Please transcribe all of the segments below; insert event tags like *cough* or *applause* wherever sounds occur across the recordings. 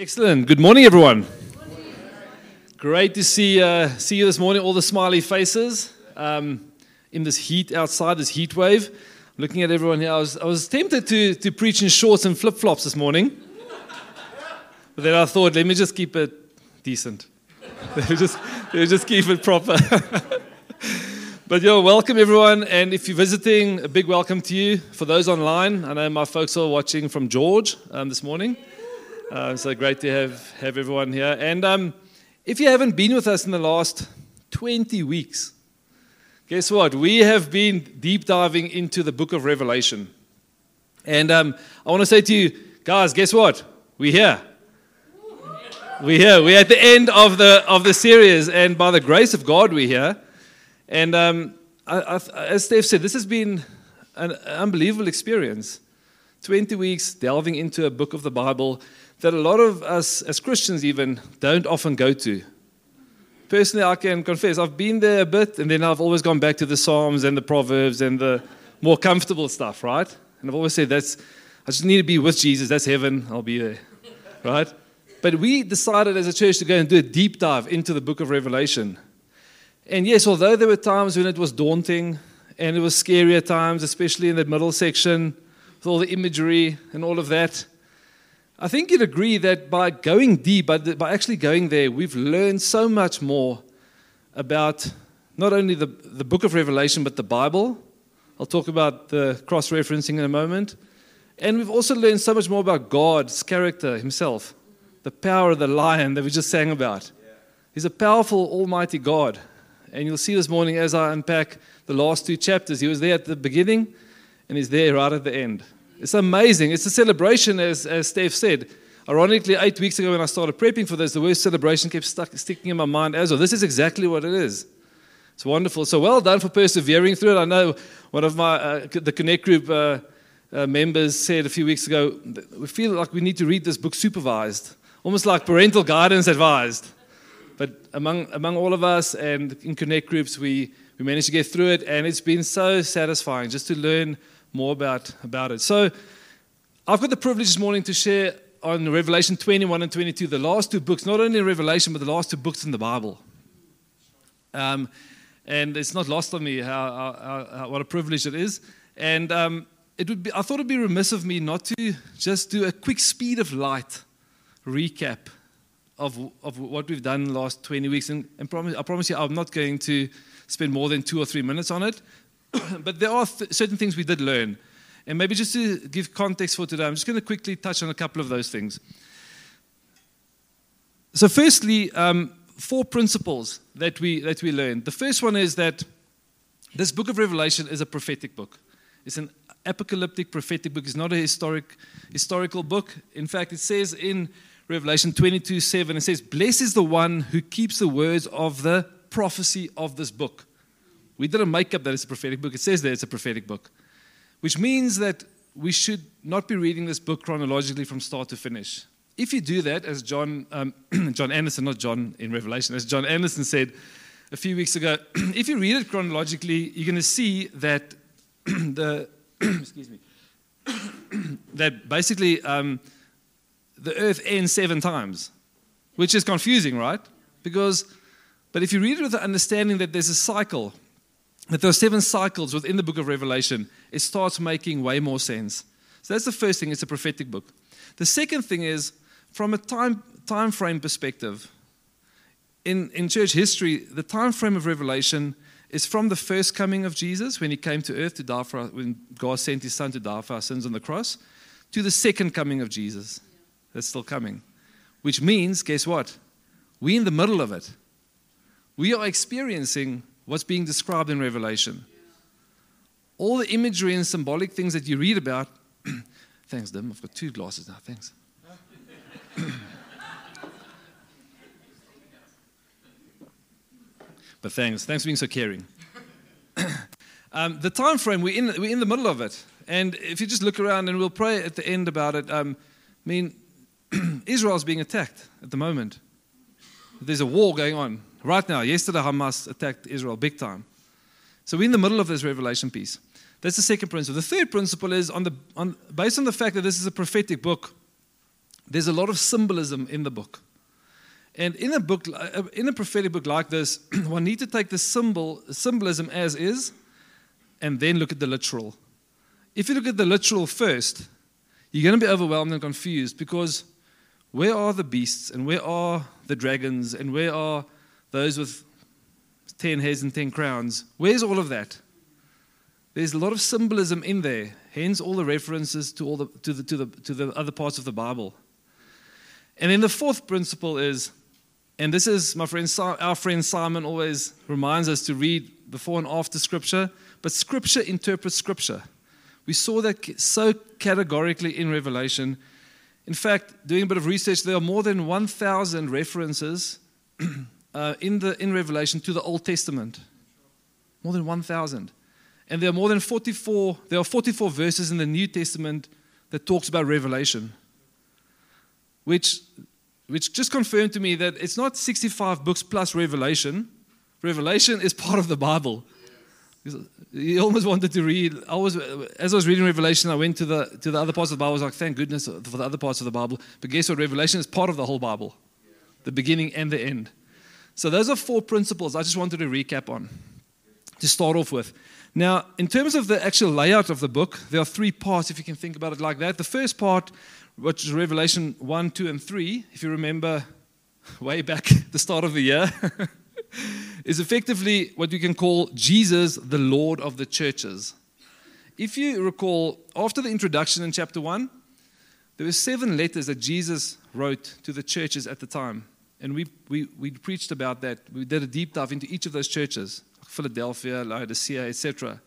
Excellent. Good morning, everyone. Great to see, uh, see you this morning, all the smiley faces um, in this heat outside, this heat wave. Looking at everyone here, I was, I was tempted to, to preach in shorts and flip flops this morning. But then I thought, let me just keep it decent. *laughs* just, just keep it proper. *laughs* but yo, welcome everyone. And if you're visiting, a big welcome to you. For those online, I know my folks are watching from George um, this morning. Uh, so great to have, have everyone here. And um, if you haven't been with us in the last 20 weeks, guess what? We have been deep diving into the book of Revelation. And um, I want to say to you, guys, guess what? We're here. We're here. We're at the end of the, of the series, and by the grace of God, we're here. And um, I, I, as Steph said, this has been an unbelievable experience. 20 weeks delving into a book of the Bible that a lot of us, as Christians even, don't often go to. Personally, I can confess, I've been there a bit, and then I've always gone back to the Psalms and the Proverbs and the more comfortable stuff, right? And I've always said, that's, I just need to be with Jesus. That's heaven. I'll be there, right? But we decided as a church to go and do a deep dive into the book of Revelation. And yes, although there were times when it was daunting and it was scary at times, especially in that middle section with all the imagery and all of that, I think you'd agree that by going deep, by, by actually going there, we've learned so much more about not only the, the book of Revelation, but the Bible. I'll talk about the cross referencing in a moment. And we've also learned so much more about God's character himself, the power of the lion that we just sang about. He's a powerful, almighty God. And you'll see this morning as I unpack the last two chapters, he was there at the beginning and he's there right at the end. It's amazing. It's a celebration, as, as Steph said. Ironically, eight weeks ago when I started prepping for this, the word celebration kept stuck, sticking in my mind as well. This is exactly what it is. It's wonderful. So well done for persevering through it. I know one of my uh, the Connect Group uh, uh, members said a few weeks ago, we feel like we need to read this book supervised, almost like parental guidance advised. But among among all of us and in Connect groups, we we managed to get through it, and it's been so satisfying just to learn more about, about it. So I've got the privilege this morning to share on Revelation 21 and 22, the last two books, not only Revelation, but the last two books in the Bible. Um, and it's not lost on me how, how, how, what a privilege it is. And um, it would be, I thought it would be remiss of me not to just do a quick speed of light recap of, of what we've done last 20 weeks. And, and promise, I promise you, I'm not going to spend more than two or three minutes on it. *coughs* but there are th- certain things we did learn. And maybe just to give context for today, I'm just going to quickly touch on a couple of those things. So, firstly, um, four principles that we, that we learned. The first one is that this book of Revelation is a prophetic book. It's an apocalyptic prophetic book. It's not a historic, historical book. In fact, it says in Revelation 22 7, it says, Blessed is the one who keeps the words of the prophecy of this book. We didn't make up that it's a prophetic book. It says that it's a prophetic book, which means that we should not be reading this book chronologically from start to finish. If you do that, as John, um, *clears throat* John Anderson, not John in Revelation, as John Anderson said a few weeks ago, *clears throat* if you read it chronologically, you're going to see that *clears throat* the, excuse me, that basically um, the earth ends seven times, which is confusing, right? Because, but if you read it with the understanding that there's a cycle, that there are seven cycles within the book of Revelation, it starts making way more sense. So that's the first thing, it's a prophetic book. The second thing is, from a time, time frame perspective, in, in church history, the time frame of Revelation is from the first coming of Jesus, when he came to earth to die for when God sent his son to die for our sins on the cross, to the second coming of Jesus. That's still coming. Which means, guess what? We're in the middle of it. We are experiencing what's being described in Revelation. All the imagery and symbolic things that you read about. *clears throat* thanks, Dim. I've got two glasses now. Thanks. *clears throat* but thanks. Thanks for being so caring. *clears throat* um, the time frame, we're in, we're in the middle of it. And if you just look around, and we'll pray at the end about it, um, I mean, Israel's being attacked at the moment. There's a war going on Right now, yesterday Hamas attacked Israel big time. So we're in the middle of this revelation piece. That's the second principle. The third principle is on the, on, based on the fact that this is a prophetic book, there's a lot of symbolism in the book. And in a book, uh, in a prophetic book like this, *clears throat* one need to take the symbol, symbolism as is, and then look at the literal. If you look at the literal first, you're going to be overwhelmed and confused because where are the beasts and where are the dragons and where are those with 10 heads and 10 crowns? Where's all of that? There's a lot of symbolism in there, hence all the references to, all the, to, the, to, the, to the other parts of the Bible. And then the fourth principle is, and this is my friend, our friend Simon always reminds us to read before and after Scripture, but Scripture interprets Scripture. We saw that so categorically in Revelation. In fact, doing a bit of research, there are more than 1,000 references *clears throat* uh, in, the, in Revelation to the Old Testament. More than 1,000. And there are more than 44, there are 44 verses in the New Testament that talks about Revelation. Which, which just confirmed to me that it's not 65 books plus Revelation. Revelation is part of the Bible. He almost wanted to read. I was, as I was reading Revelation, I went to the to the other parts of the Bible. I was like, thank goodness for the other parts of the Bible. But guess what? Revelation is part of the whole Bible, the beginning and the end. So those are four principles I just wanted to recap on to start off with. Now, in terms of the actual layout of the book, there are three parts, if you can think about it like that. The first part, which is Revelation 1, 2, and 3, if you remember way back *laughs* the start of the year, *laughs* is effectively what you can call Jesus, the Lord of the churches. If you recall, after the introduction in chapter 1, there were seven letters that Jesus wrote to the churches at the time. And we, we, we preached about that. We did a deep dive into each of those churches Philadelphia, Laodicea, etc.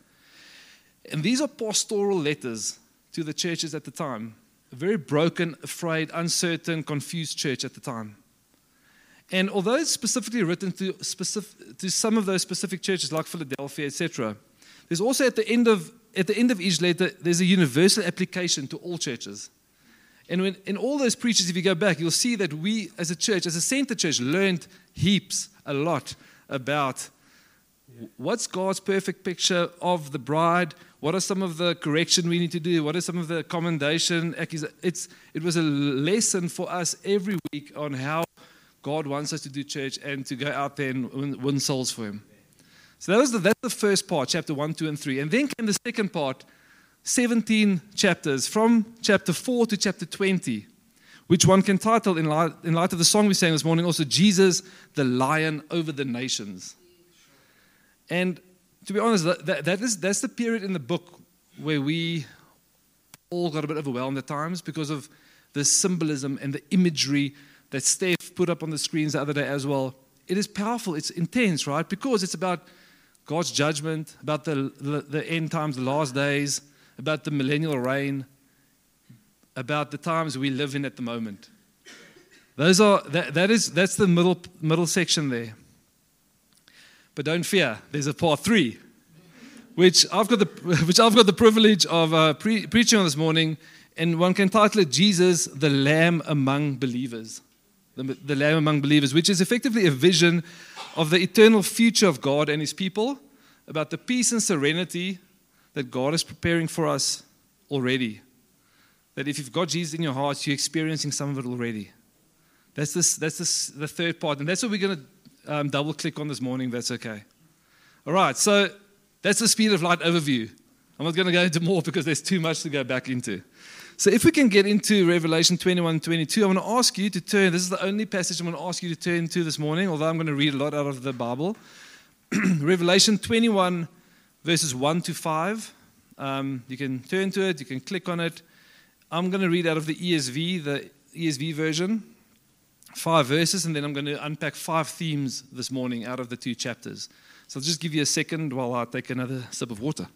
And these are pastoral letters to the churches at the time. A very broken, afraid, uncertain, confused church at the time. And although it's specifically written to, specific, to some of those specific churches like Philadelphia, etc., there's also at the end of at the end of each letter, there's a universal application to all churches. And when, in all those preachers, if you go back, you'll see that we as a church, as a center church, learned heaps, a lot about what's God's perfect picture of the bride. What are some of the correction we need to do? What are some of the commendation? It's, it was a lesson for us every week on how God wants us to do church and to go out there and win, win souls for Him. So that was the, that's the first part, chapter 1, 2, and 3. And then came the second part, 17 chapters, from chapter 4 to chapter 20, which one can title, in light, in light of the song we sang this morning, also Jesus, the Lion over the Nations. And to be honest, that, that, is, that's the period in the book where we all got a bit overwhelmed at times because of the symbolism and the imagery that Steph put up on the screens the other day as well. It is powerful, it's intense, right? Because it's about God's judgment, about the, the, the end times, the last days, about the millennial reign, about the times we live in at the moment. Those are, that, that is, that's the middle, middle section there. But don't fear, there's a part three, which I've got the, *laughs* which I've got the privilege of uh, pre- preaching on this morning, and one can title it Jesus, the Lamb among believers. The, the Lamb among believers, which is effectively a vision of the eternal future of God and His people, about the peace and serenity that God is preparing for us already. That if you've got Jesus in your heart, you're experiencing some of it already. That's, this, that's this, the third part. And that's what we're going to um, double click on this morning, that's okay. All right, so that's the speed of light overview. I'm not going to go into more because there's too much to go back into. So, if we can get into Revelation 21 22, I want to ask you to turn. This is the only passage I'm going to ask you to turn to this morning, although I'm going to read a lot out of the Bible. *clears throat* Revelation 21, verses 1 to 5. Um, you can turn to it, you can click on it. I'm going to read out of the ESV, the ESV version five verses, and then I'm going to unpack five themes this morning out of the two chapters. So I'll just give you a second while I take another sip of water.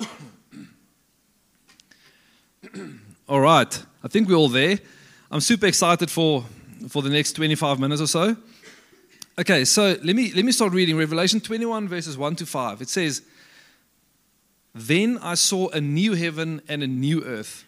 *coughs* all right, I think we're all there. I'm super excited for, for the next 25 minutes or so. Okay, so let me, let me start reading Revelation 21, verses 1 to 5. It says, then I saw a new heaven and a new earth.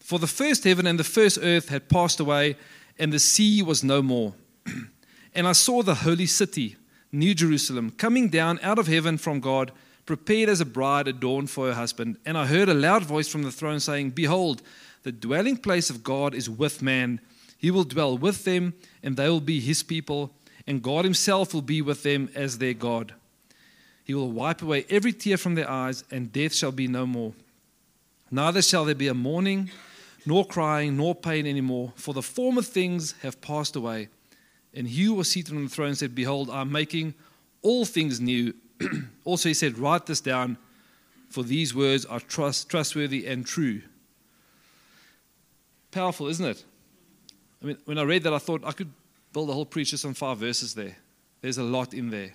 For the first heaven and the first earth had passed away, and the sea was no more. *clears throat* and I saw the holy city, New Jerusalem, coming down out of heaven from God, prepared as a bride adorned for her husband. And I heard a loud voice from the throne saying, Behold, the dwelling place of God is with man. He will dwell with them, and they will be his people, and God himself will be with them as their God. He will wipe away every tear from their eyes, and death shall be no more. Neither shall there be a mourning, nor crying, nor pain anymore, for the former things have passed away. And he who was seated on the throne said, Behold, I'm making all things new. *clears throat* also, he said, Write this down, for these words are trust, trustworthy and true. Powerful, isn't it? I mean, when I read that, I thought I could build a whole preach just on five verses there. There's a lot in there.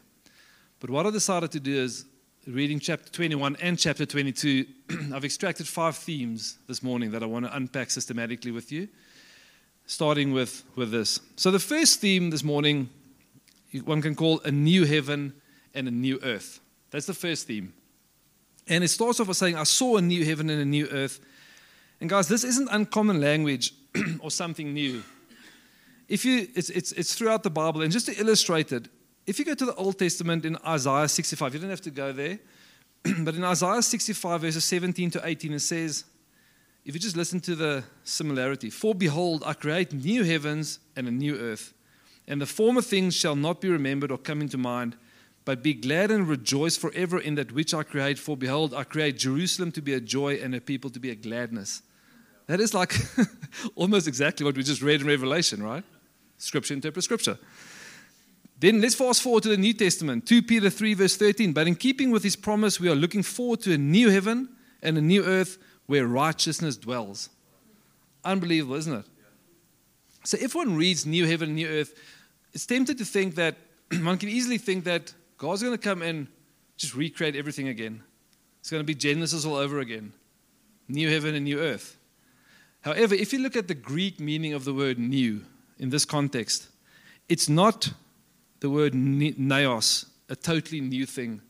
But what I decided to do is, reading chapter 21 and chapter 22, *clears throat* I've extracted five themes this morning that I want to unpack systematically with you, starting with, with this. So, the first theme this morning, one can call a new heaven and a new earth. That's the first theme. And it starts off by saying, I saw a new heaven and a new earth. And guys, this isn't uncommon language *clears throat* or something new. If you, it's, it's, it's throughout the Bible. And just to illustrate it, if you go to the Old Testament in Isaiah 65, you don't have to go there, *clears throat* but in Isaiah 65, verses 17 to 18, it says, if you just listen to the similarity, for behold, I create new heavens and a new earth, and the former things shall not be remembered or come into mind, but be glad and rejoice forever in that which I create. For behold, I create Jerusalem to be a joy and a people to be a gladness. That is like *laughs* almost exactly what we just read in Revelation, right? Scripture interprets Scripture. Then let's fast forward to the New Testament, 2 Peter 3, verse 13. But in keeping with his promise, we are looking forward to a new heaven and a new earth where righteousness dwells. Unbelievable, isn't it? So if one reads new heaven and new earth, it's tempted to think that *clears throat* one can easily think that God's going to come and just recreate everything again. It's going to be Genesis all over again. New heaven and new earth. However, if you look at the Greek meaning of the word new in this context, it's not the word neos, a totally new thing,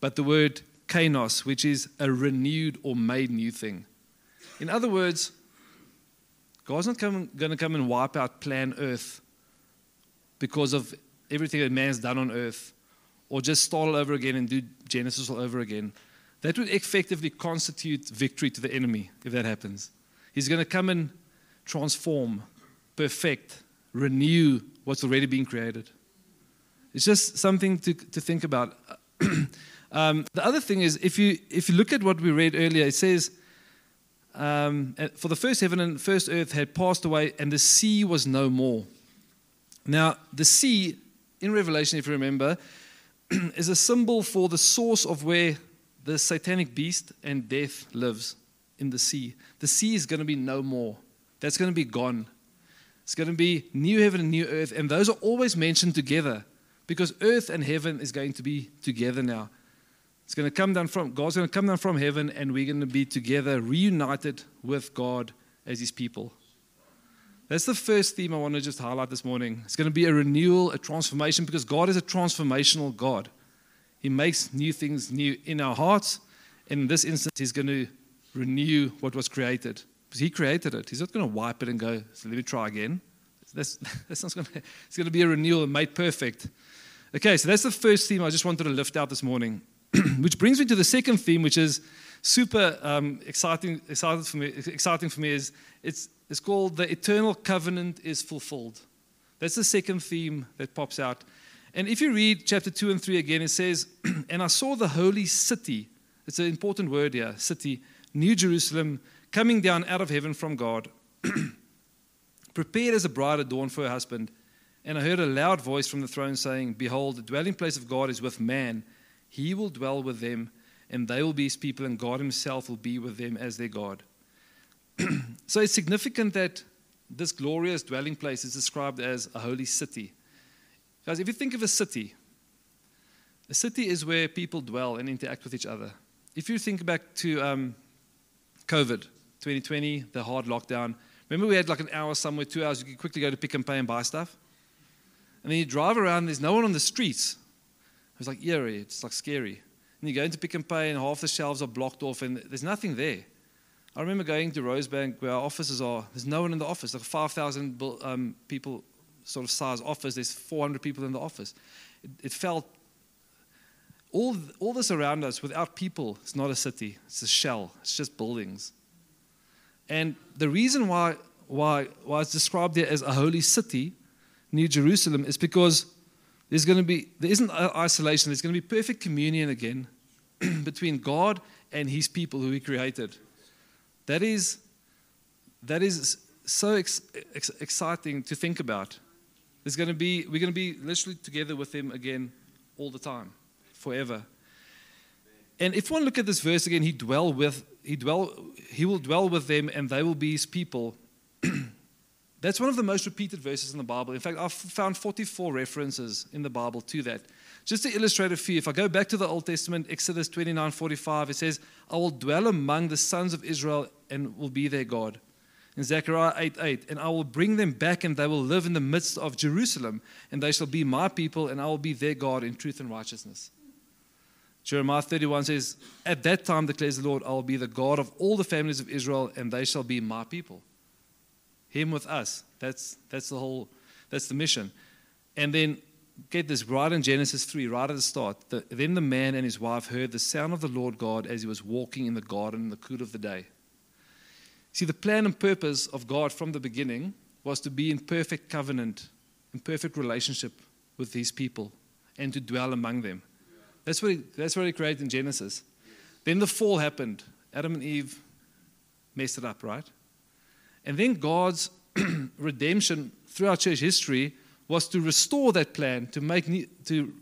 but the word kainos, which is a renewed or made new thing. In other words, God's not going to come and wipe out plan earth because of everything that man's done on earth, or just start all over again and do Genesis all over again. That would effectively constitute victory to the enemy if that happens. He's going to come and transform, perfect, renew what's already been created. It's just something to, to think about. *clears throat* um, the other thing is, if you, if you look at what we read earlier, it says, um, For the first heaven and first earth had passed away, and the sea was no more. Now, the sea, in Revelation, if you remember, *clears throat* is a symbol for the source of where the satanic beast and death lives in the sea. The sea is going to be no more. That's going to be gone. It's going to be new heaven and new earth, and those are always mentioned together. Because earth and heaven is going to be together now. It's going to come down from God's going to come down from heaven and we're going to be together reunited with God as his people. That's the first theme I want to just highlight this morning. It's going to be a renewal, a transformation because God is a transformational God. He makes new things new in our hearts. And in this instance, He's going to renew what was created. Because He created it. He's not going to wipe it and go, so let me try again. That's, *laughs* that's not going to, it's going to be a renewal and made perfect. Okay, so that's the first theme I just wanted to lift out this morning, *clears throat* which brings me to the second theme, which is super um, exciting, exciting for me. Exciting for me is it's, it's called the eternal covenant is fulfilled. That's the second theme that pops out. And if you read chapter 2 and 3 again, it says, *clears throat* And I saw the holy city. It's an important word here city, New Jerusalem, coming down out of heaven from God, *clears throat* prepared as a bride adorned for her husband. And I heard a loud voice from the throne saying, Behold, the dwelling place of God is with man. He will dwell with them, and they will be his people, and God himself will be with them as their God. *clears throat* so it's significant that this glorious dwelling place is described as a holy city. Guys, if you think of a city, a city is where people dwell and interact with each other. If you think back to um, COVID 2020, the hard lockdown, remember we had like an hour somewhere, two hours, you could quickly go to Pick and Pay and buy stuff? And then you drive around, there's no one on the streets. It was like eerie, it's like scary. And you go into Pick and Pay, and half the shelves are blocked off, and there's nothing there. I remember going to Rosebank where our offices are. There's no one in the office. Like 5,000 um, people sort of size office. There's 400 people in the office. It, it, felt all, all this around us without people, it's not a city, it's a shell, it's just buildings. And the reason why, why, why it's described there as a holy city, New Jerusalem, is because there's going to be, there isn't isolation, there's going to be perfect communion again *clears throat* between God and his people who he created. That is, that is so ex, ex, exciting to think about. There's going to be, we're going to be literally together with him again all the time forever. And if one look at this verse again, he dwell with he dwell he will dwell with them and they will be his people. *clears throat* That's one of the most repeated verses in the Bible. In fact, I've found 44 references in the Bible to that. Just to illustrate a few, if I go back to the Old Testament, Exodus 29 45, it says, I will dwell among the sons of Israel and will be their God. In Zechariah 8 8, and I will bring them back and they will live in the midst of Jerusalem, and they shall be my people, and I will be their God in truth and righteousness. Jeremiah 31 says, At that time declares the Lord, I will be the God of all the families of Israel, and they shall be my people. Him with us. That's, that's the whole, that's the mission. And then get this right in Genesis 3, right at the start. The, then the man and his wife heard the sound of the Lord God as he was walking in the garden in the cool of the day. See, the plan and purpose of God from the beginning was to be in perfect covenant, in perfect relationship with these people, and to dwell among them. That's what, he, that's what he created in Genesis. Then the fall happened. Adam and Eve messed it up, right? And then God's *clears throat* redemption throughout church history was to restore that plan, to make to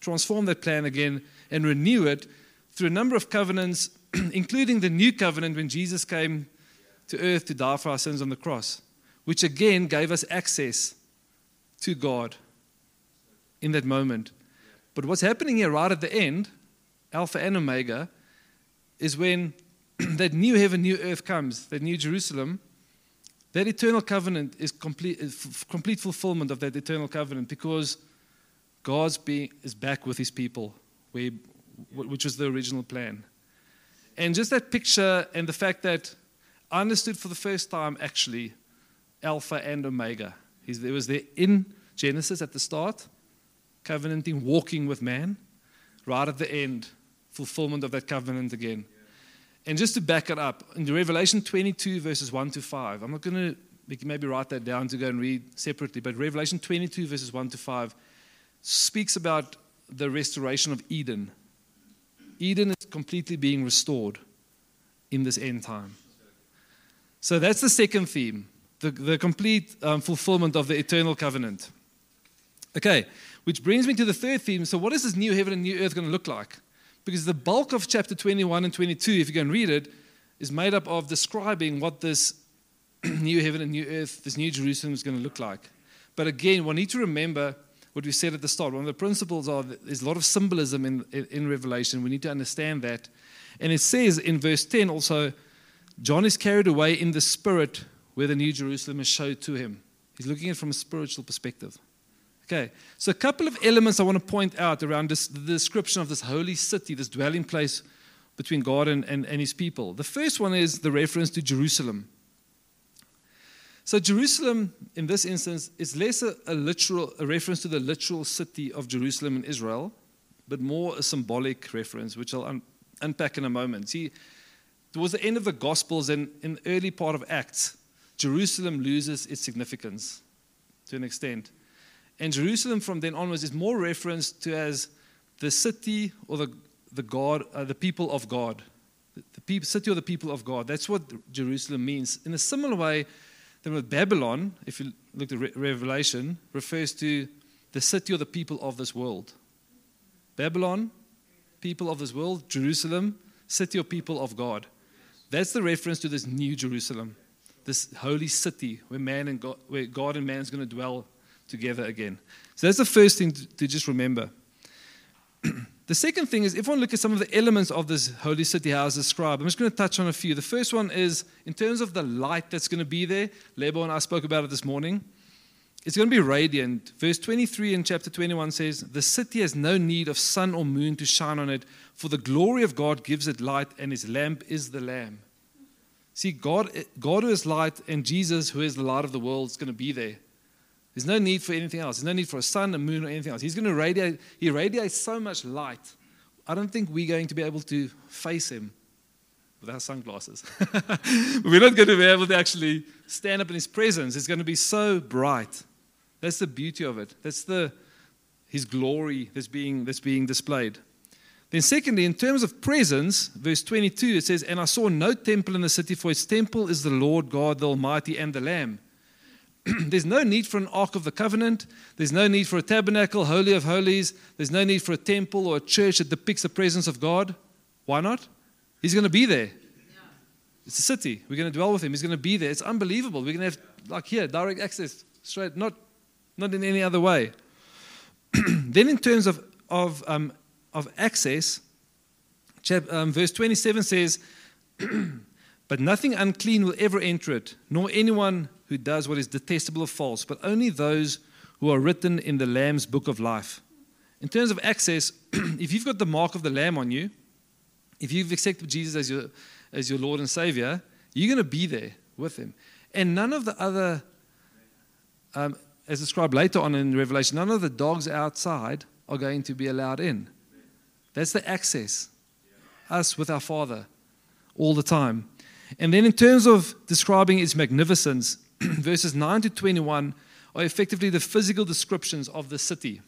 transform that plan again and renew it through a number of covenants, *clears throat* including the new covenant when Jesus came to earth to die for our sins on the cross, which again gave us access to God in that moment. But what's happening here right at the end, Alpha and Omega, is when *clears throat* that new heaven, new earth comes, that new Jerusalem, that eternal covenant is complete, complete fulfillment of that eternal covenant because God's being, is back with his people, where, which was the original plan. And just that picture and the fact that I understood for the first time actually Alpha and Omega. There was there in Genesis at the start, covenanting, walking with man, right at the end, fulfillment of that covenant again. And just to back it up, in Revelation 22, verses 1 to 5, I'm not going to maybe write that down to go and read separately, but Revelation 22, verses 1 to 5, speaks about the restoration of Eden. Eden is completely being restored in this end time. So that's the second theme the, the complete um, fulfillment of the eternal covenant. Okay, which brings me to the third theme. So, what is this new heaven and new earth going to look like? Because the bulk of chapter 21 and 22, if you go and read it, is made up of describing what this *clears throat* new heaven and new earth, this new Jerusalem is going to look like. But again, we need to remember what we said at the start. One of the principles are there's a lot of symbolism in, in, in Revelation. We need to understand that. And it says in verse 10 also, John is carried away in the spirit where the new Jerusalem is showed to him. He's looking at it from a spiritual perspective. Okay, so a couple of elements I want to point out around this, the description of this holy city, this dwelling place between God and, and, and his people. The first one is the reference to Jerusalem. So, Jerusalem, in this instance, is less a, a, literal a reference to the literal city of Jerusalem in Israel, but more a symbolic reference, which I'll un, unpack in a moment. See, towards the end of the Gospels and in the early part of Acts, Jerusalem loses its significance to an extent. And Jerusalem from then onwards is more referenced to as the city or the, the God, uh, the people of God. The, the people, city or the people of God. That's what Jerusalem means. In a similar way than with Babylon, if you look at Re- Revelation, refers to the city or the people of this world. Babylon, people of this world. Jerusalem, city or people of God. That's the reference to this new Jerusalem, this holy city where man and God, where God and man is going to dwell together again. So that's the first thing to, just remember. *clears throat* the second thing is if one look at some of the elements of this holy city, how it's described, I'm just going to touch on a few. The first one is in terms of the light that's going to be there. Lebo and I spoke about it this morning. It's going to be radiant. Verse 23 in chapter 21 says, The city has no need of sun or moon to shine on it, for the glory of God gives it light, and his lamp is the Lamb. See, God, God who is light, and Jesus, who is the light of the world, is going to be there. There's no need for anything else. There's no need for a sun, a moon, or anything else. He's going to radiate, he radiates so much light I don't think we're going to be able to face him without sunglasses. *laughs* we're not going to be able to actually stand up in his presence. It's going to be so bright. That's the beauty of it. That's the his glory that's being that's being displayed. Then, secondly, in terms of presence, verse 22, it says, And I saw no temple in the city, for its temple is the Lord God, the Almighty, and the Lamb. *clears throat* There's no need for an Ark of the Covenant. There's no need for a tabernacle, Holy of Holies. There's no need for a temple or a church that depicts the presence of God. Why not? He's going to be there. It's a city. We're going to dwell with him. He's going to be there. It's unbelievable. We're going to have, like here, direct access, straight, not, not in any other way. *clears throat* then, in terms of, of um, of access, chap, um, verse 27 says, *clears throat* But nothing unclean will ever enter it, nor anyone who does what is detestable or false, but only those who are written in the Lamb's book of life. In terms of access, *clears throat* if you've got the mark of the Lamb on you, if you've accepted Jesus as your, as your Lord and Savior, you're going to be there with Him. And none of the other, um, as described later on in Revelation, none of the dogs outside are going to be allowed in. That's the access. Us with our Father all the time. And then, in terms of describing its magnificence, *clears throat* verses 9 to 21 are effectively the physical descriptions of the city,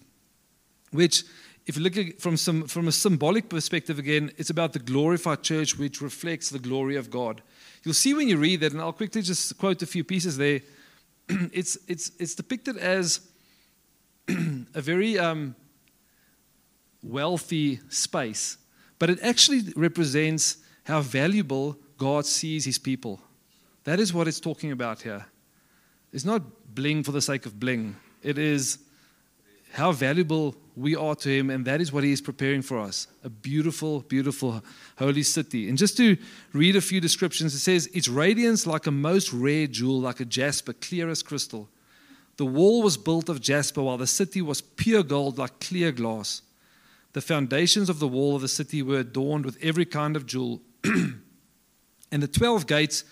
which, if you look at from, some, from a symbolic perspective again, it's about the glorified church which reflects the glory of God. You'll see when you read that, and I'll quickly just quote a few pieces there. *clears throat* it's, it's, it's depicted as *clears throat* a very um, wealthy space, but it actually represents how valuable God sees his people. That is what it's talking about here. It's not bling for the sake of bling, it is how valuable we are to him, and that is what he is preparing for us a beautiful, beautiful holy city. And just to read a few descriptions, it says, Its radiance like a most rare jewel, like a jasper, clear as crystal. The wall was built of jasper, while the city was pure gold, like clear glass. The foundations of the wall of the city were adorned with every kind of jewel. *clears throat* and the 12 gates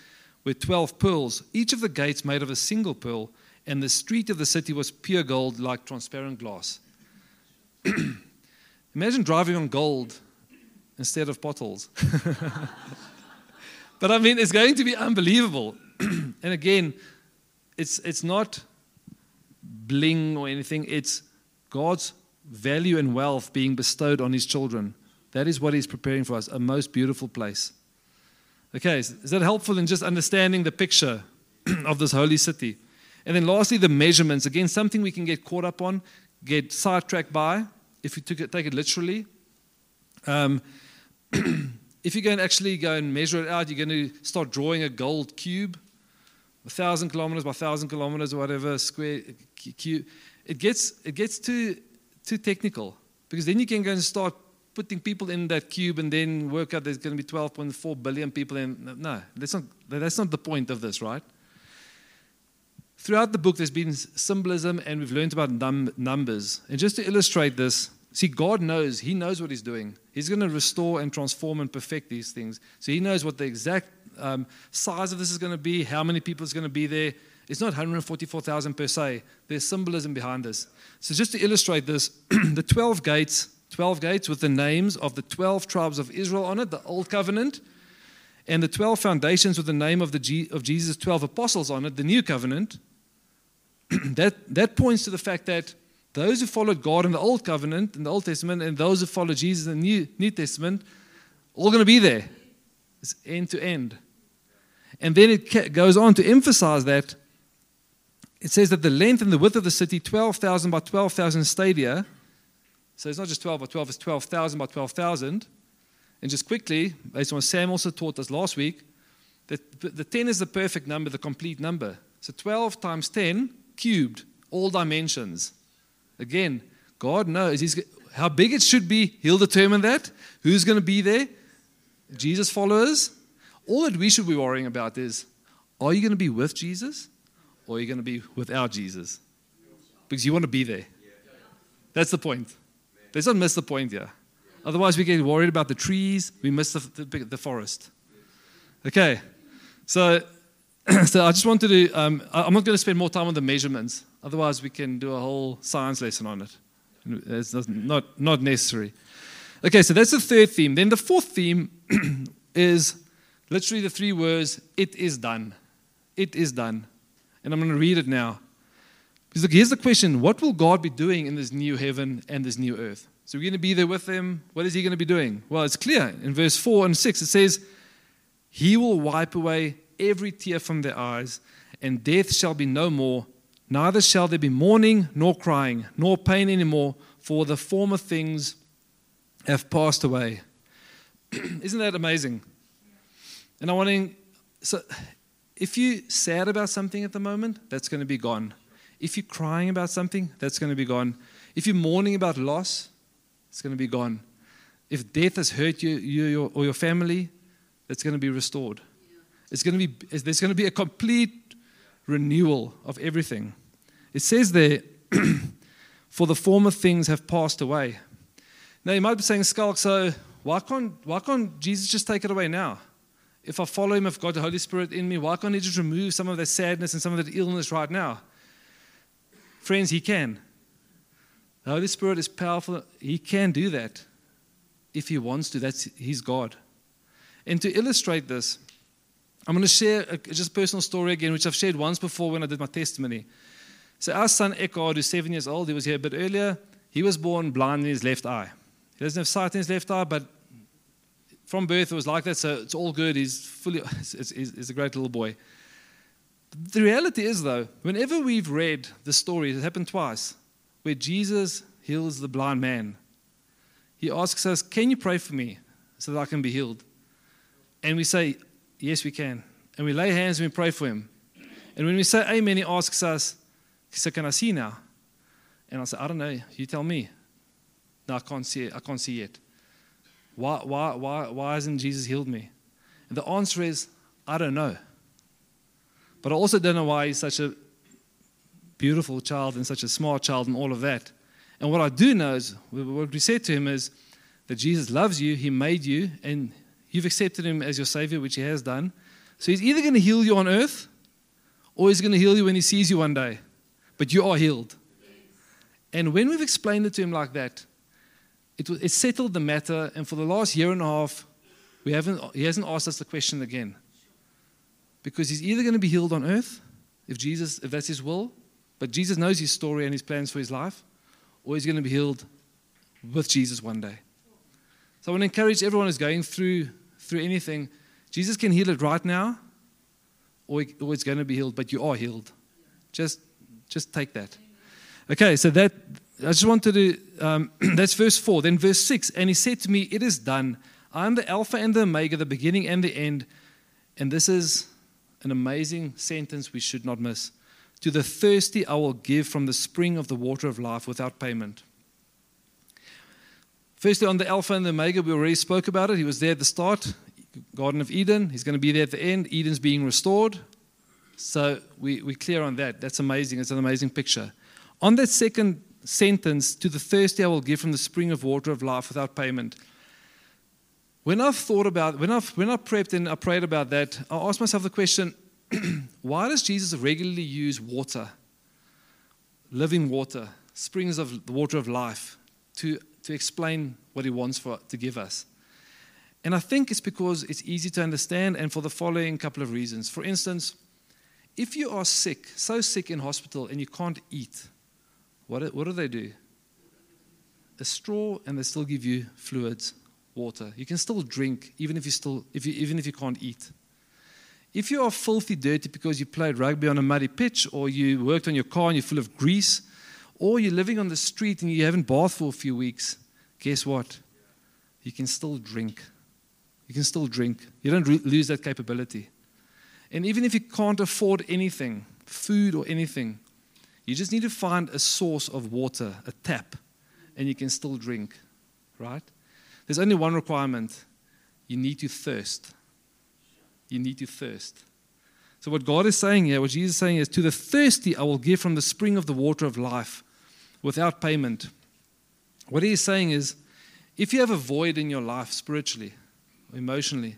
were 12 pearls, each of the gates made of a single pearl, and the street of the city was pure gold like transparent glass. *clears throat* Imagine driving on gold instead of potholes. *laughs* but I mean, it's going to be unbelievable. *clears throat* and again, it's, it's not bling or anything, it's God's value and wealth being bestowed on his children. That is what he's preparing for us, a most beautiful place. Okay, is that helpful in just understanding the picture *clears throat* of this holy city? And then lastly, the measurements. Again, something we can get caught up on, get sidetracked by, if you it, take it literally. Um, *clears throat* if you're going to actually go and measure it out, you're going to start drawing a gold cube, a thousand kilometers by thousand kilometers or whatever square cube. It gets, it gets too too technical because then you can go and start putting people in that cube and then work out there's going to be 12.4 billion people in. No, that's not, that's not the point of this, right? Throughout the book, there's been symbolism and we've learned about num- numbers. And just to illustrate this, see, God knows, He knows what He's doing. He's going to restore and transform and perfect these things. So He knows what the exact um, size of this is going to be, how many people is going to be there. It's not 144,000 per se. There's symbolism behind this. So just to illustrate this, *clears throat* the 12 gates, 12 gates with the names of the 12 tribes of Israel on it, the old covenant, and the 12 foundations with the name of the G, of Jesus' 12 apostles on it, the new covenant. *clears throat* that that points to the fact that those who followed God in the old covenant, in the Old Testament, and those who followed Jesus in the New, New Testament, all going to be there. It's end to end. And then it goes on to emphasize that it says that the length and the width of the city, 12,000 by 12,000 stadia. So it's not just 12 by 12, it's 12,000 by 12,000. And just quickly, based on what Sam also taught us last week, that the 10 is the perfect number, the complete number. So 12 times 10 cubed, all dimensions. Again, God knows he's, how big it should be. He'll determine that. Who's going to be there? Jesus followers. All that we should be worrying about is are you going to be with Jesus? or are you're going to be without Jesus. Because you want to be there. That's the point. Let's not miss the point here. Otherwise, we get worried about the trees, we miss the, the, the forest. Okay, so, *clears throat* so I just wanted to, um, I'm not going to spend more time on the measurements. Otherwise, we can do a whole science lesson on it. It's not, not necessary. Okay, so that's the third theme. Then the fourth theme *clears throat* is literally the three words, it is done. It is done. And I'm going to read it now. Because look, here's the question What will God be doing in this new heaven and this new earth? So we're going to be there with him. What is he going to be doing? Well, it's clear. In verse 4 and 6, it says, He will wipe away every tear from their eyes, and death shall be no more. Neither shall there be mourning, nor crying, nor pain anymore, for the former things have passed away. *clears throat* Isn't that amazing? And I'm wondering so if you're sad about something at the moment, that's going to be gone. If you're crying about something, that's going to be gone. If you're mourning about loss, it's going to be gone. If death has hurt you, you your, or your family, that's going to be restored. It's going to be, there's going to be a complete renewal of everything. It says there, *clears throat* for the former things have passed away. Now, you might be saying, Schalk, so why can't, why can't Jesus just take it away now? If I follow him, I've got the Holy Spirit in me, why can't he just remove some of that sadness and some of that illness right now? Friends, he can. The Holy Spirit is powerful. He can do that if he wants to. That's he's God. And to illustrate this, I'm going to share a, just a personal story again, which I've shared once before when I did my testimony. So our son Eckhard, who's seven years old, he was here a bit earlier. He was born blind in his left eye. He doesn't have sight in his left eye, but from birth it was like that, so it's all good. He's fully, *laughs* he's, he's a great little boy. The reality is, though, whenever we've read the story, it happened twice, where Jesus heals the blind man. He asks us, Can you pray for me so that I can be healed? And we say, Yes, we can. And we lay hands and we pray for him. And when we say Amen, he asks us, said, Can I see now? And I say, I don't know. You tell me. No, I can't see it. I can't see yet. Why, why, why, why hasn't Jesus healed me? And the answer is, I don't know. But I also don't know why he's such a beautiful child and such a smart child and all of that. And what I do know is, what we said to him is that Jesus loves you, he made you, and you've accepted him as your Savior, which he has done. So he's either going to heal you on earth or he's going to heal you when he sees you one day. But you are healed. And when we've explained it to him like that, it, it settled the matter, and for the last year and a half, we haven't, he hasn't asked us the question again. Because he's either going to be healed on earth, if Jesus, if that's his will, but Jesus knows his story and his plans for his life, or he's going to be healed with Jesus one day. So I want to encourage everyone who's going through through anything, Jesus can heal it right now, or, or it's going to be healed, but you are healed. Just just take that. Okay, so that I just wanted to, um, *clears throat* that's verse 4. Then verse 6, and he said to me, It is done. I am the Alpha and the Omega, the beginning and the end. And this is an amazing sentence we should not miss. To the thirsty, I will give from the spring of the water of life without payment. Firstly, on the Alpha and the Omega, we already spoke about it. He was there at the start, Garden of Eden. He's going to be there at the end. Eden's being restored. So we, we're clear on that. That's amazing. It's an amazing picture. On that second sentence, to the thirsty I will give from the spring of water of life without payment. When I've thought about, when I've when I prepped and I prayed about that, I asked myself the question, *clears throat* why does Jesus regularly use water, living water, springs of the water of life, to, to explain what he wants for, to give us? And I think it's because it's easy to understand and for the following couple of reasons. For instance, if you are sick, so sick in hospital and you can't eat, what, what do they do? A straw, and they still give you fluids, water. You can still drink, even if you still, if you, even if you can't eat. If you are filthy dirty because you played rugby on a muddy pitch, or you worked on your car and you're full of grease, or you're living on the street and you haven't bathed for a few weeks, guess what? You can still drink. You can still drink. You don't re- lose that capability. And even if you can't afford anything, food or anything, you just need to find a source of water, a tap, and you can still drink, right? There's only one requirement you need to thirst. You need to thirst. So, what God is saying here, what Jesus is saying is, To the thirsty I will give from the spring of the water of life without payment. What he is saying is, if you have a void in your life spiritually, emotionally,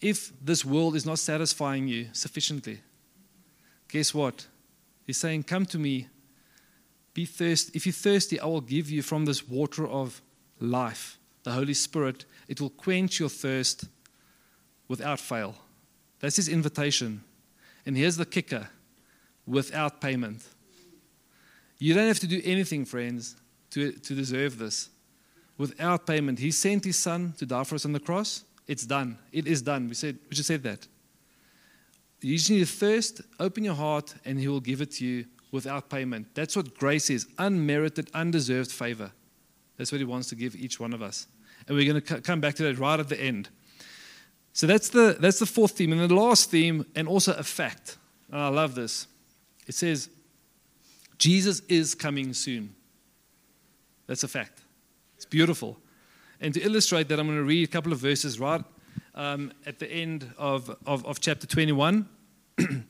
if this world is not satisfying you sufficiently, guess what? He's saying, Come to me. Be thirsty. If you're thirsty, I will give you from this water of life the Holy Spirit, it will quench your thirst without fail. That's his invitation. And here's the kicker without payment. You don't have to do anything, friends, to, to deserve this. Without payment. He sent his son to die for us on the cross. It's done. It is done. We said we just said that. You just need to thirst, open your heart, and he will give it to you without payment. That's what grace is unmerited, undeserved favor. That's what he wants to give each one of us. And we're going to come back to that right at the end. So that's the, that's the fourth theme. And the last theme, and also a fact. And I love this. It says, Jesus is coming soon. That's a fact. It's beautiful. And to illustrate that, I'm going to read a couple of verses right um, at the end of, of, of chapter 21, *clears throat*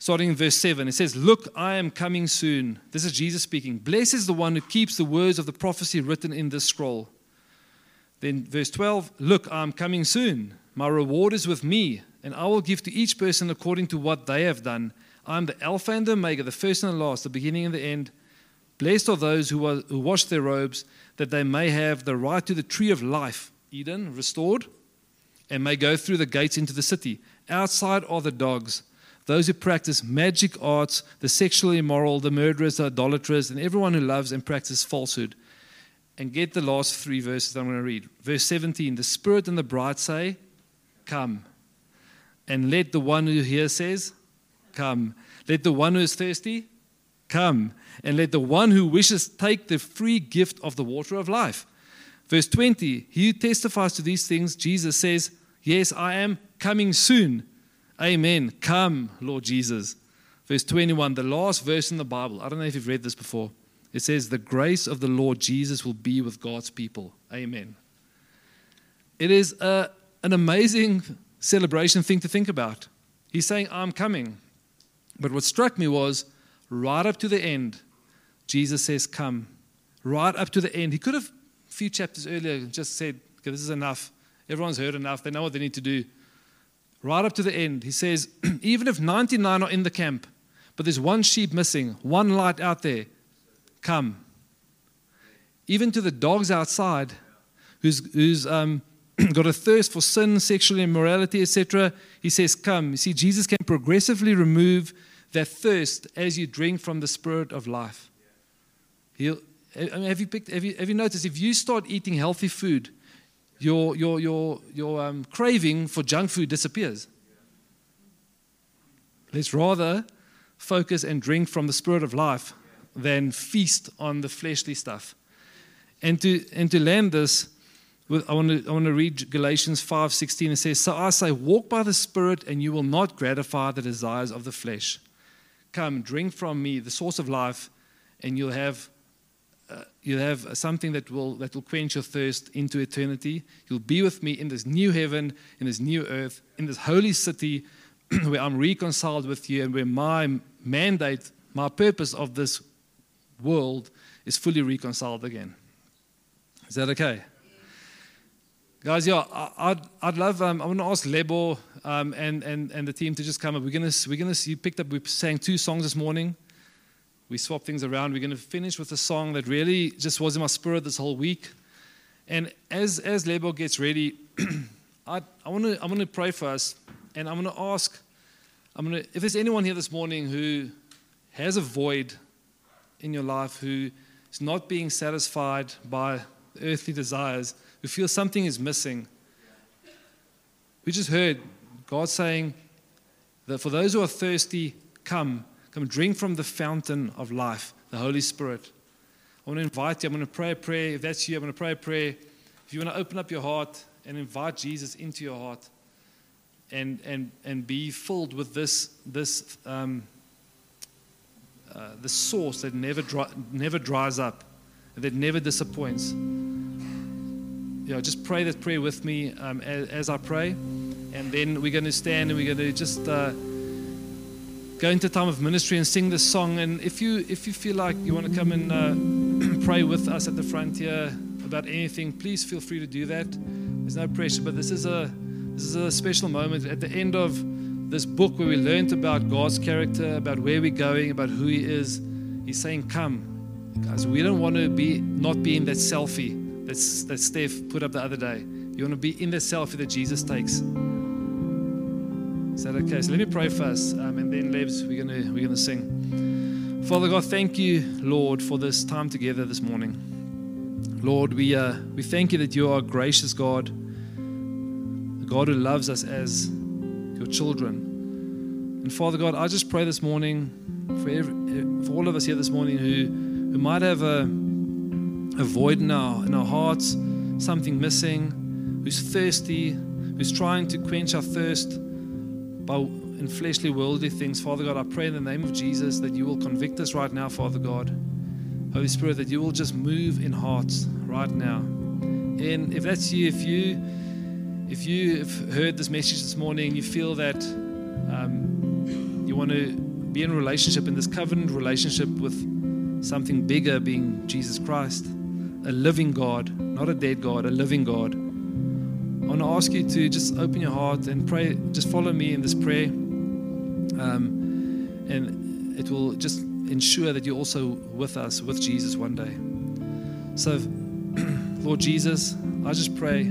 starting in verse 7. It says, Look, I am coming soon. This is Jesus speaking. Blessed is the one who keeps the words of the prophecy written in this scroll. Then, verse 12, Look, I am coming soon. My reward is with me, and I will give to each person according to what they have done. I am the Alpha and the Omega, the first and the last, the beginning and the end. Blessed are those who, are, who wash their robes, that they may have the right to the tree of life, Eden, restored, and may go through the gates into the city. Outside are the dogs, those who practice magic arts, the sexually immoral, the murderers, the idolaters, and everyone who loves and practices falsehood. And get the last three verses I'm going to read. Verse 17 The Spirit and the bride say, Come. And let the one who hears says, Come. Let the one who is thirsty come. And let the one who wishes take the free gift of the water of life. Verse 20 He who testifies to these things, Jesus says, Yes, I am coming soon. Amen. Come, Lord Jesus. Verse 21, the last verse in the Bible. I don't know if you've read this before. It says, The grace of the Lord Jesus will be with God's people. Amen. It is a, an amazing celebration thing to think about. He's saying, I'm coming. But what struck me was right up to the end, Jesus says, Come. Right up to the end. He could have, a few chapters earlier, just said, Okay, this is enough. Everyone's heard enough. They know what they need to do. Right up to the end, he says, *clears throat* Even if 99 are in the camp, but there's one sheep missing, one light out there, come. Even to the dogs outside who's, who's um, *clears throat* got a thirst for sin, sexual immorality, etc., he says, Come. You see, Jesus can progressively remove that thirst as you drink from the spirit of life. He'll, have, you picked, have, you, have you noticed if you start eating healthy food, your, your, your, your um, craving for junk food disappears? Let's rather focus and drink from the spirit of life than feast on the fleshly stuff. And to, and to land this, I want to, I want to read Galatians 5:16. It says, "So I say, walk by the Spirit, and you will not gratify the desires of the flesh. Come, drink from me, the source of life, and you'll have uh, you'll have something that will that will quench your thirst into eternity. You'll be with me in this new heaven, in this new earth, in this holy city, *clears throat* where I'm reconciled with you, and where my mandate, my purpose of this world is fully reconciled again." Is that okay? Guys, yeah, I'd, I'd love, um, I want to ask Lebo um, and, and, and the team to just come up. We're going to, we're to, you picked up, we sang two songs this morning. We swap things around. We're going to finish with a song that really just was in my spirit this whole week. And as, as Lebo gets ready, *clears throat* I, I want to I want to pray for us. And I'm going to ask, I'm to, if there's anyone here this morning who has a void in your life, who is not being satisfied by earthly desires, who feel something is missing. We just heard God saying that for those who are thirsty, come, come drink from the fountain of life, the Holy Spirit. I want to invite you. I'm going to pray a prayer. If that's you, I'm going to pray a prayer. If you want to open up your heart and invite Jesus into your heart and, and, and be filled with this, this, um, uh, the source that never, dry, never dries up, that never disappoints you know, just pray that prayer with me um, as, as, I pray. And then we're going to stand and we're going to just uh, go into time of ministry and sing this song. And if you, if you feel like you want to come and uh, *clears throat* pray with us at the front here about anything, please feel free to do that. There's no pressure, but this is a, this is a special moment at the end of this book where we learned about God's character, about where we're going, about who He is. He's saying, Come. Guys, we don't want to be not be in that selfie that, that Steph put up the other day. You want to be in the selfie that Jesus takes. Is that okay? So let me pray first, um, and then Lebs, we're gonna we're gonna sing. Father God, thank you, Lord, for this time together this morning. Lord, we uh, we thank you that you are gracious God, a God who loves us as your children. And Father God, I just pray this morning for every, for all of us here this morning who who might have a a void in our in our hearts, something missing, who's thirsty, who's trying to quench our thirst by in fleshly worldly things. Father God, I pray in the name of Jesus that you will convict us right now, Father God. Holy Spirit, that you will just move in hearts right now. And if that's you, if you if you have heard this message this morning, you feel that um, you want to be in relationship, in this covenant relationship with something bigger, being Jesus Christ, a living God, not a dead God, a living God. I want to ask you to just open your heart and pray. Just follow me in this prayer, um, and it will just ensure that you're also with us, with Jesus one day. So, *clears throat* Lord Jesus, I just pray,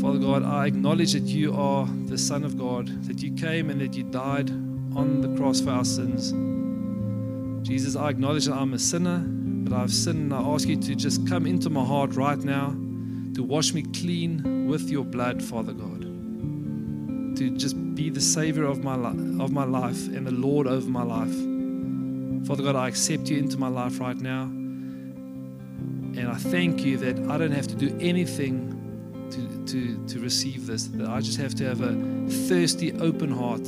Father God, I acknowledge that you are the Son of God, that you came and that you died on the cross for our sins. Jesus, I acknowledge that I'm a sinner, that I've sinned, and I ask you to just come into my heart right now to wash me clean with your blood, Father God. To just be the Savior of my, li- of my life and the Lord over my life. Father God, I accept you into my life right now. And I thank you that I don't have to do anything to, to, to receive this, that I just have to have a thirsty, open heart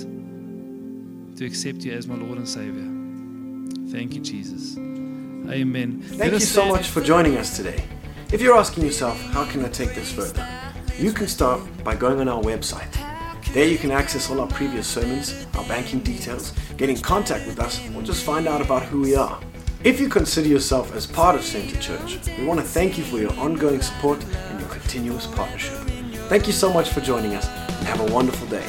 to accept you as my Lord and Savior. Thank you, Jesus. Amen. Thank you so much for joining us today. If you're asking yourself, how can I take this further? You can start by going on our website. There you can access all our previous sermons, our banking details, get in contact with us, or just find out about who we are. If you consider yourself as part of Center Church, we want to thank you for your ongoing support and your continuous partnership. Thank you so much for joining us and have a wonderful day.